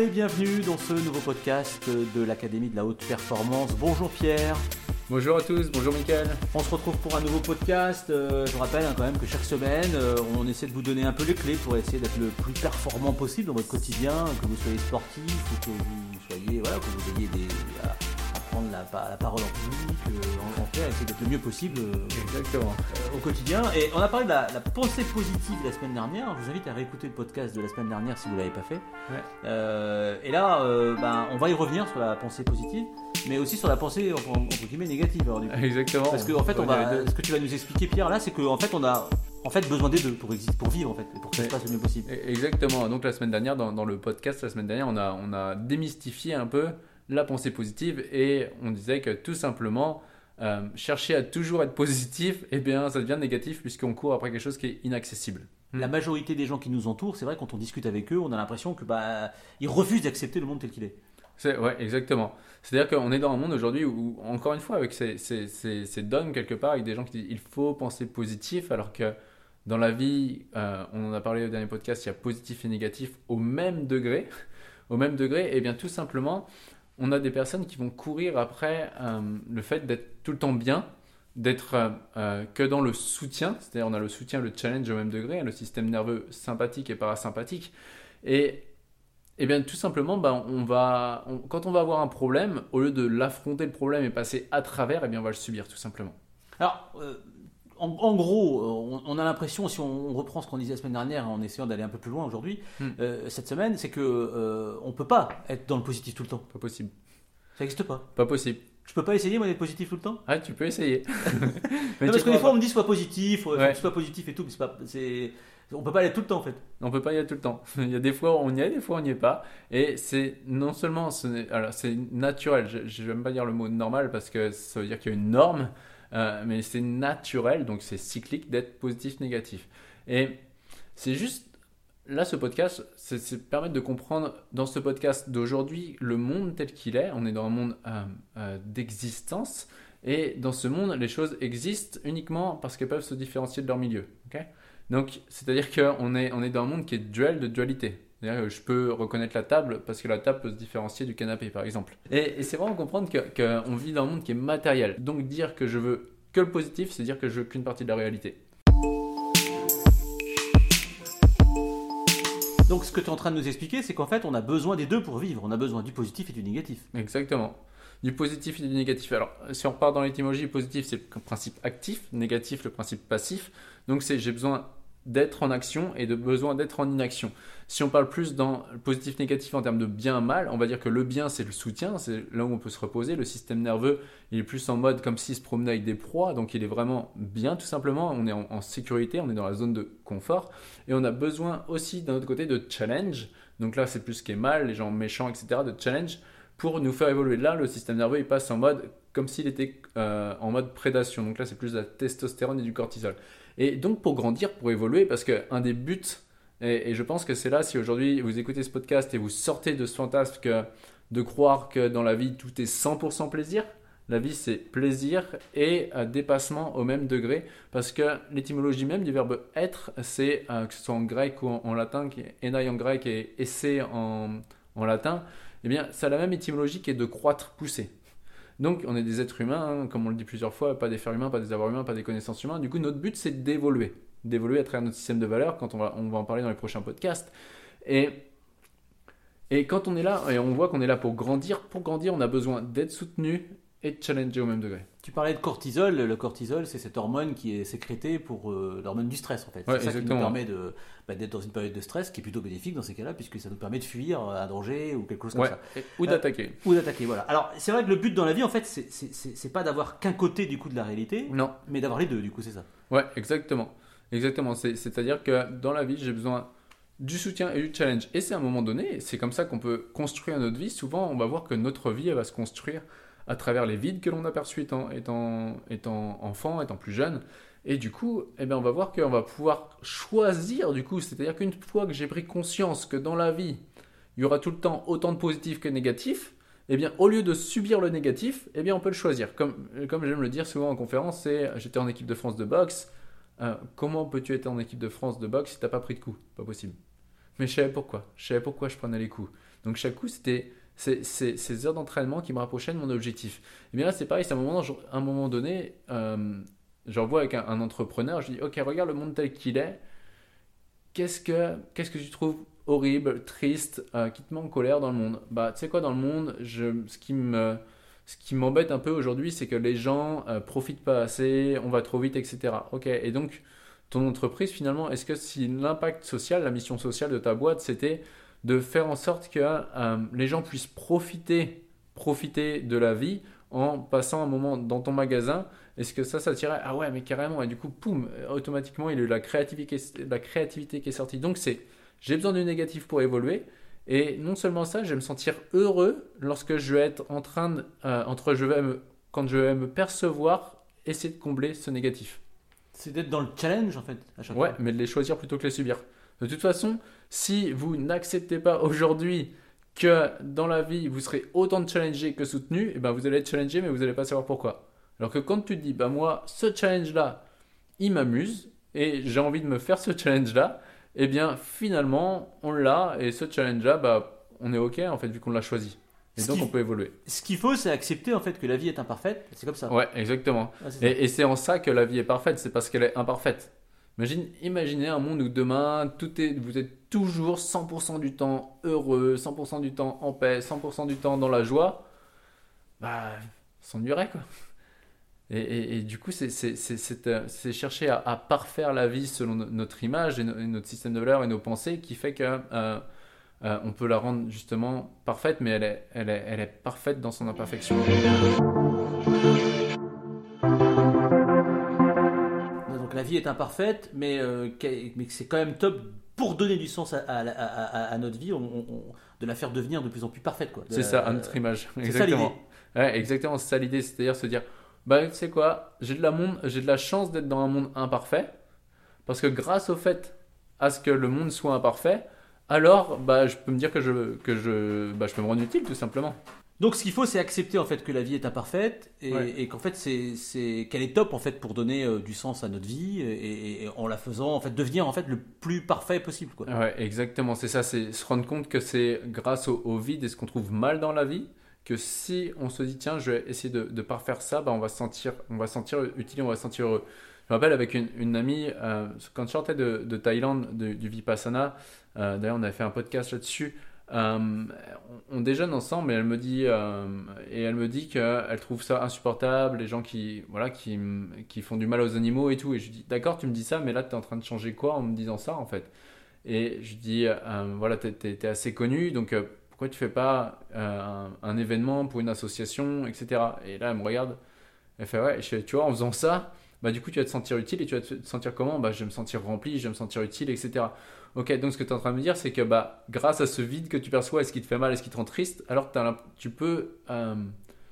Et bienvenue dans ce nouveau podcast de l'Académie de la Haute Performance. Bonjour Pierre. Bonjour à tous, bonjour Mickaël. On se retrouve pour un nouveau podcast. Euh, je vous rappelle hein, quand même que chaque semaine, euh, on essaie de vous donner un peu les clés pour essayer d'être le plus performant possible dans votre quotidien, que vous soyez sportif ou que vous soyez, voilà, que vous ayez des, prendre la, parole en public, euh, en, fait, essayer d'être le mieux possible euh, Exactement. Euh, au quotidien. Et on a parlé de la, pensée positive la semaine dernière. Je vous invite à réécouter le podcast de la semaine dernière si vous ne l'avez pas fait. et là, ben, on va y revenir sur la pensée positive, mais aussi sur la pensée entre, guillemets négative. Exactement. Parce que en fait, on va, ce que tu vas nous expliquer, Pierre, là, c'est qu'en fait, on a en fait besoin des deux pour exister, pour vivre en fait, pour que ça se passe le mieux possible. E-, exactement. Donc la semaine dernière, dans, dans, le podcast la semaine dernière, on a, on a démystifié un peu la pensée positive et on disait que tout simplement euh, chercher à toujours être positif, eh bien ça devient négatif puisqu'on court après quelque chose qui est inaccessible. La majorité des gens qui nous entourent, c'est vrai quand on discute avec eux, on a l'impression que bah ils refusent d'accepter le monde tel qu'il est. C'est ouais, exactement. C'est-à-dire qu'on est dans un monde aujourd'hui où, encore une fois, avec ces, ces, ces, dogmes quelque part, avec des gens qui disent il faut penser positif, alors que dans la vie, euh, on en a parlé au dernier podcast, il y a positif et négatif au même degré. Au même degré, et eh bien tout simplement, on a des personnes qui vont courir après euh, le fait d'être tout le temps bien, d'être euh, euh, que dans le soutien, c'est-à-dire on a le soutien, le challenge au même degré, le système nerveux sympathique et parasympathique. Et, et bien tout simplement, ben, on va, quand on va avoir un problème, au lieu de l'affronter le problème et passer à travers, et eh bien on va le subir tout simplement. Alors, en, gros, euh, on, a l'impression, si on, reprend ce qu'on disait la semaine dernière en essayant d'aller un peu plus loin aujourd'hui, hmm. euh, cette semaine, c'est que euh, on peut pas être dans le positif tout le temps. Pas possible. Ça n'existe pas. Pas possible. Je peux pas essayer moi d'être positif tout le temps? Ah, tu peux essayer. mais parce que des fois on me dit sois positif, sois positif et tout, mais c'est pas, c'est, on peut pas y être tout le temps en fait. On peut pas y être tout le temps. Il y a des fois où on y est, des fois on n'y est pas. Et c'est non seulement, alors c'est naturel. Je, ne vais même pas dire le mot normal parce que ça veut dire qu'il y a une norme. Euh, mais c'est naturel, donc c'est cyclique d'être positif, négatif. Et c'est juste, là, ce podcast, c'est permettre de comprendre dans ce podcast d'aujourd'hui le monde tel qu'il est. On est dans un monde euh, euh, d'existence. Et dans ce monde, les choses existent uniquement parce qu'elles peuvent se différencier de leur milieu. donc, c'est-à-dire qu'on est, on est dans un monde qui est duel de dualité. Je peux reconnaître la table parce que la table peut se différencier du canapé, par exemple. Et, c'est vraiment comprendre qu'on vit dans un monde qui est matériel. Donc dire que je veux que le positif, c'est dire que je veux qu'une partie de la réalité. Donc ce que tu es en train de nous expliquer, c'est qu'en fait, on a besoin des deux pour vivre. On a besoin du positif et du négatif. Exactement. Du positif et du négatif. Alors, si on repart dans l'étymologie, positif, c'est le principe actif, négatif, le principe passif. Donc, c'est j'ai besoin d'être en action et de besoin d'être en inaction. Si on parle plus dans le positif négatif en termes de bien mal, on va dire que le bien c'est le soutien, c'est là où on peut se reposer. Le système nerveux il est plus en mode comme s'il se promenait avec des proies, donc il est vraiment bien tout simplement. On est en, sécurité, on est dans la zone de confort et on a besoin aussi d'un autre côté de challenge. Donc là c'est plus ce qui est mal, les gens méchants etc. de challenge pour nous faire évoluer. Là le système nerveux il passe en mode comme s'il était euh, en mode prédation. Donc là c'est plus de la testostérone et du cortisol. Et donc pour grandir, pour évoluer, parce qu'un des buts, et, je pense que c'est là, si aujourd'hui vous écoutez ce podcast et vous sortez de ce fantasme de croire que dans la vie tout est 100% plaisir, la vie c'est plaisir et euh, dépassement au même degré, parce que l'étymologie même du verbe être, c'est euh, que ce soit en grec ou en, latin, qui est en grec et esse en, en latin, eh bien, ça a la même étymologie qui est de croître, pousser. Donc, on est des êtres humains, hein, comme on le dit plusieurs fois, pas des fers humains, pas des avoirs humains, pas des connaissances humaines. Du coup, notre but, c'est d'évoluer. D'évoluer à travers notre système de valeurs, quand on va, en parler dans les prochains podcasts. Et, et quand on est là, et on voit qu'on est là pour grandir, pour grandir, on a besoin d'être soutenu et de challenger au même degré. Tu parlais de cortisol. Le cortisol, c'est cette hormone qui est sécrétée pour euh, l'hormone du stress, en fait. c'est ça qui nous permet de, bah, d'être dans une période de stress qui est plutôt bénéfique dans ces cas-là, puisque ça nous permet de fuir un danger ou quelque chose comme ça. Ou d'attaquer. Euh, ou d'attaquer, voilà. Alors, c'est vrai que le but dans la vie, en fait, c'est, c'est, pas d'avoir qu'un côté du coup de la réalité, non. mais d'avoir les deux, du coup, c'est ça. Ouais, exactement. Exactement. C'est-à-dire que dans la vie, j'ai besoin du soutien et du challenge. Et c'est à un moment donné, c'est comme ça qu'on peut construire notre vie. Souvent, on va voir que notre vie, elle va se construire à travers les vides que l'on a perçus étant, étant, étant enfant, étant plus jeune. Et du coup, eh bien, on va voir qu'on va pouvoir choisir, du coup, c'est-à-dire qu'une fois que j'ai pris conscience que dans la vie, il y aura tout le temps autant de positifs que de négatifs, eh bien, au lieu de subir le négatif, eh bien, on peut le choisir. Comme, comme j'aime le dire souvent en conférence, c'est j'étais en équipe de France de boxe. Euh, comment peux-tu être en équipe de France de boxe si tu n'as pas pris de coups? Pas possible. Mais je savais pourquoi. Je savais pourquoi je prenais les coups. Donc chaque coup, c'était ces, heures d'entraînement qui me rapprochaient de mon objectif. Et bien là, c'est pareil, c'est un un moment donné, euh, j'en vois avec un, un entrepreneur, je dis, ok, regarde le monde tel qu'il est, qu'est-ce que, qu'est-ce que tu trouves horrible, triste, euh, qui te met en colère dans le monde? Bah, tu sais quoi, dans le monde, je, ce qui me... Ce qui m'embête un peu aujourd'hui, c'est que les gens euh, profitent pas assez, on va trop vite, etc. Ok, et donc ton entreprise finalement, est-ce que si l'impact social, la mission sociale de ta boîte, c'était de faire en sorte que euh, les gens puissent profiter, profiter de la vie en passant un moment dans ton magasin, est-ce que ça, ça tirait Ah ouais, mais carrément, et du coup, poum, automatiquement, il y a eu la créativité, la créativité qui est sortie. Donc c'est, j'ai besoin du négatif pour évoluer. Et non seulement ça, je vais me sentir heureux lorsque je vais être en train de, euh, entre je vais me, quand je vais me percevoir, essayer de combler ce négatif. C'est d'être dans le challenge en fait à chaque Ouais, fois. mais de les choisir plutôt que les subir. De toute façon, si vous n'acceptez pas aujourd'hui que dans la vie vous serez autant challengé que soutenu, et ben vous allez être challengé, mais vous n'allez pas savoir pourquoi. Alors que quand tu te dis, bah moi, ce challenge-là, il m'amuse et j'ai envie de me faire ce challenge-là, et bien finalement, on l'a et ce challenge-là, bah on est ok en fait vu qu'on l'a choisi. Et Ce donc on peut évoluer. Ce qu'il faut, c'est accepter en fait que la vie est imparfaite. C'est comme ça. Ouais, exactement. Ah, c'est ça. Et, et c'est en ça que la vie est parfaite, c'est parce qu'elle est imparfaite. Imagine, imaginez un monde où demain, tout est, vous êtes toujours 100% du temps heureux, 100% du temps en paix, 100% du temps dans la joie. Bah, s'ennuierait quoi. Et, et- et du coup, c'est euh, chercher à, parfaire la vie selon no- notre image et, no- et notre système de valeurs et nos pensées qui fait que euh, euh, on peut la rendre justement parfaite, mais elle est, elle est parfaite dans son imperfection. Est imparfaite, mais, euh, mais que c'est quand même top pour donner du sens à, à- à- à- à notre vie, on- on- on- de la faire devenir de plus en plus parfaite. quoi. C'est ça, à notre image. ça Exactement. Ouais, exactement, c'est ça l'idée, c'est-à-dire se dire, bah tu sais quoi, j'ai de la monde, j'ai de la chance d'être dans un monde imparfait, parce que grâce au fait à ce que le monde soit imparfait, alors bah je peux me dire que je que je bah je peux me rendre utile tout simplement. Donc ce qu'il faut, c'est accepter en fait que la vie est imparfaite et, Ouais. et qu'en fait c'est qu'elle est top en fait pour donner euh, du sens à notre vie et, et en la faisant en fait devenir en fait le plus parfait possible quoi. Ouais, exactement, c'est ça, c'est se rendre compte que c'est grâce au, au vide et ce qu'on trouve mal dans la vie que si on se dit tiens je vais essayer de refaire ça, bah on va se sentir on va se sentir utile, on va se sentir heureux. Je me rappelle avec une, une amie, euh, quand je sortais de, de Thaïlande, de- du Vipassana, euh, d'ailleurs on avait fait un podcast là-dessus, euh, on, déjeune ensemble et elle me dit, euh, et elle me dit qu'elle trouve ça insupportable, les gens qui, voilà, qui, qui font du mal aux animaux et tout. Et je dis, d'accord, tu me dis ça, mais là tu es en train de changer quoi en me disant ça en fait? Et je dis, euh, voilà, tu es, assez connu, donc euh, pourquoi tu fais pas un, événement pour une association, etc. Et là elle me regarde, elle fait, ouais, tu vois, en faisant ça, bah du coup tu vas te sentir utile et tu vas te sentir comment? Bah je vais me sentir rempli je vais me sentir utile etc ok donc ce que tu es en train de me dire c'est que bah grâce à ce vide que tu perçois et ce qui te fait mal et ce qui te rend triste alors tu peux euh,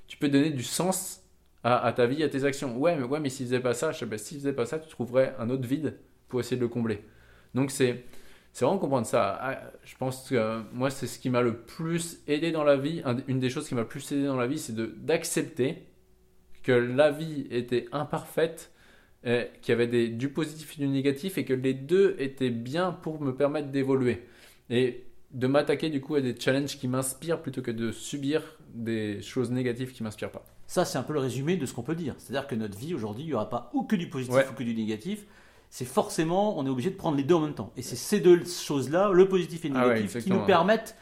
tu peux donner du sens à, ta vie à tes actions. Ouais mais ouais mais s'il faisait pas ça je sais, s'il faisait pas ça tu trouverais un autre vide pour essayer de le combler. Donc c'est c'est vraiment comprendre ça. Ah, je pense que euh, moi c'est ce qui m'a le plus aidé dans la vie. Un- une des choses qui m'a le plus aidé dans la vie c'est d'accepter que la vie était imparfaite, euh, qu'il y avait des, du positif et du négatif et que les deux étaient bien pour me permettre d'évoluer. Et de m'attaquer du coup à des challenges qui m'inspirent plutôt que de subir des choses négatives qui m'inspirent pas. Ça c'est un peu le résumé de ce qu'on peut dire. C'est-à-dire que notre vie aujourd'hui, il n'y aura pas ou que du positif Ouais. ou que du négatif. C'est forcément, on est obligé de prendre les deux en même temps. Et c'est ces deux choses-là, le positif et le Ah ouais, négatif, qui nous permettent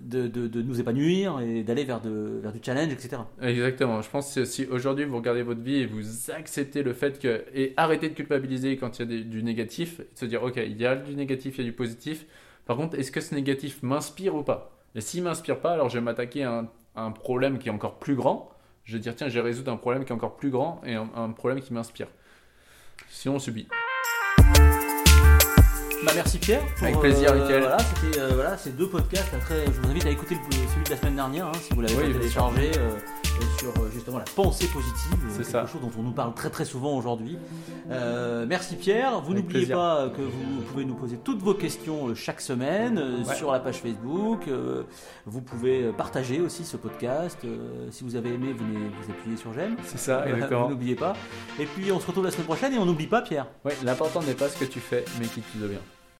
de, de- de nous épanouir et d'aller vers, vers du challenge, etc. Exactement. Je pense que si aujourd'hui vous regardez votre vie et vous acceptez le fait que. et arrêtez de culpabiliser quand il y a du négatif, de se dire ok, il y a du négatif, il y a du positif. Par contre, est-ce que ce négatif m'inspire ou pas? Et s'il m'inspire pas, alors je vais m'attaquer à un, un problème qui est encore plus grand. Je vais dire tiens, je vais résoudre un problème qui est encore plus grand et un, un problème qui m'inspire. Sinon, on subit. Bah, merci Pierre. pour, Avec plaisir, euh. Voilà, c'était euh, voilà, ces deux podcasts. Après, je vous invite à écouter le- celui de la semaine dernière, hein, si vous l'avez Oui, téléchargé, euh, sur euh, justement la pensée positive, euh, C'est quelque ça. chose dont on nous parle très très souvent aujourd'hui. Euh, merci Pierre. Vous n'oubliez pas que vous pouvez nous poser toutes vos questions chaque semaine Ouais. sur la page Facebook. Vous pouvez partager aussi ce podcast. Si vous avez aimé, venez vous appuyer sur j'aime. C'est ça, exactement. vous n'oubliez pas. Et puis on se retrouve la semaine prochaine et on n'oublie pas Pierre. Ouais, l'important n'est pas ce que tu fais, mais qui tu deviens.